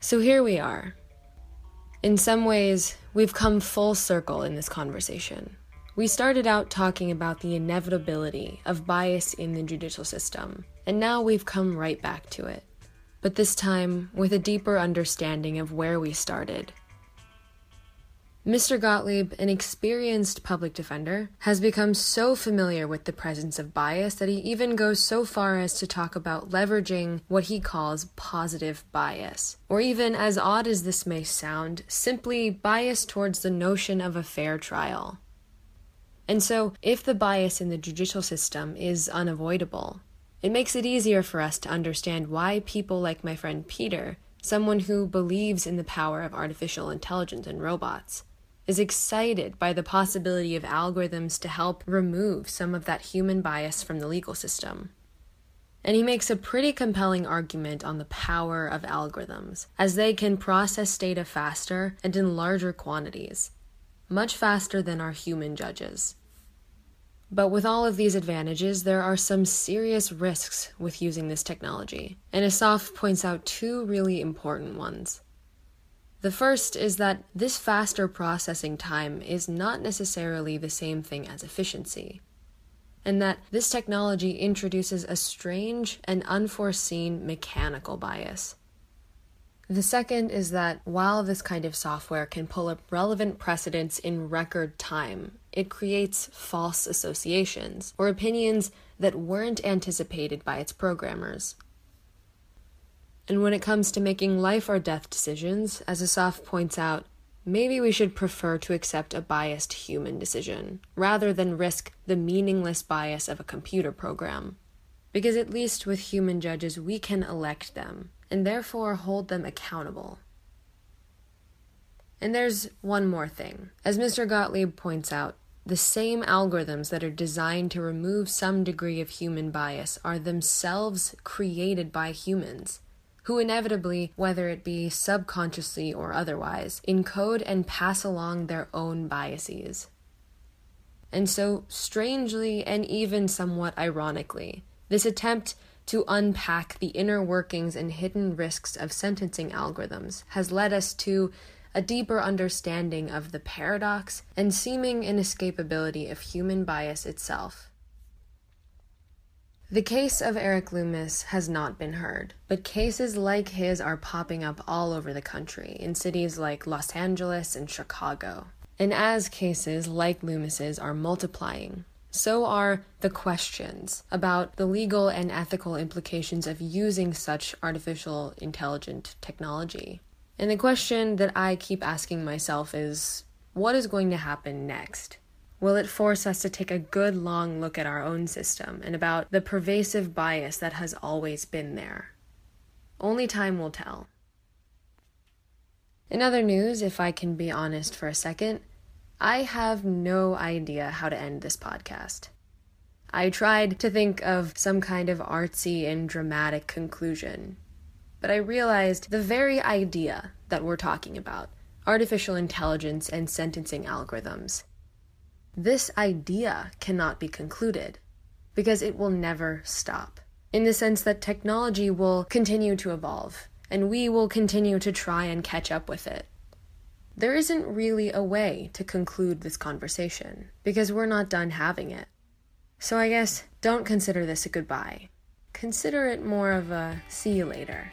So here we are. In some ways, we've come full circle in this conversation. We started out talking about the inevitability of bias in the judicial system, and now we've come right back to it. But this time with a deeper understanding of where we started Mr. Gottlieb, an experienced public defender, has become so familiar with the presence of bias that he even goes so far as to talk about leveraging what he calls positive bias. Or even, as odd as this may sound, simply bias towards the notion of a fair trial. And so, if the bias in the judicial system is unavoidable, it makes it easier for us to understand why people like my friend Peter, someone who believes in the power of artificial intelligence and robots, is excited by the possibility of algorithms to help remove some of that human bias from the legal system. And he makes a pretty compelling argument on the power of algorithms, as they can process data faster and in larger quantities, much faster than our human judges. But with all of these advantages, there are some serious risks with using this technology, and Asaf points out two really important ones. The first is that this faster processing time is not necessarily the same thing as efficiency, and that this technology introduces a strange and unforeseen mechanical bias. The second is that while this kind of software can pull up relevant precedents in record time, it creates false associations or opinions that weren't anticipated by its programmers. And when it comes to making life or death decisions, as Asaf points out, maybe we should prefer to accept a biased human decision, rather than risk the meaningless bias of a computer program. Because at least with human judges, we can elect them, and therefore hold them accountable. And there's one more thing. As Mr. Gottlieb points out, the same algorithms that are designed to remove some degree of human bias are themselves created by humans who inevitably, whether it be subconsciously or otherwise, encode and pass along their own biases. And so, strangely and even somewhat ironically, this attempt to unpack the inner workings and hidden risks of sentencing algorithms has led us to a deeper understanding of the paradox and seeming inescapability of human bias itself. The case of Eric Loomis has not been heard, but cases like his are popping up all over the country, in cities like Los Angeles and Chicago. And as cases like Loomis's are multiplying, so are the questions about the legal and ethical implications of using such artificial intelligent technology. And the question that I keep asking myself is what is going to happen next? Will it force us to take a good long look at our own system and about the pervasive bias that has always been there? Only time will tell. In other news, if I can be honest for a second, I have no idea how to end this podcast. I tried to think of some kind of artsy and dramatic conclusion, but I realized the very idea that we're talking about artificial intelligence and sentencing algorithms this idea cannot be concluded because it will never stop. In the sense that technology will continue to evolve and we will continue to try and catch up with it. There isn't really a way to conclude this conversation because we're not done having it. So I guess don't consider this a goodbye. Consider it more of a see you later.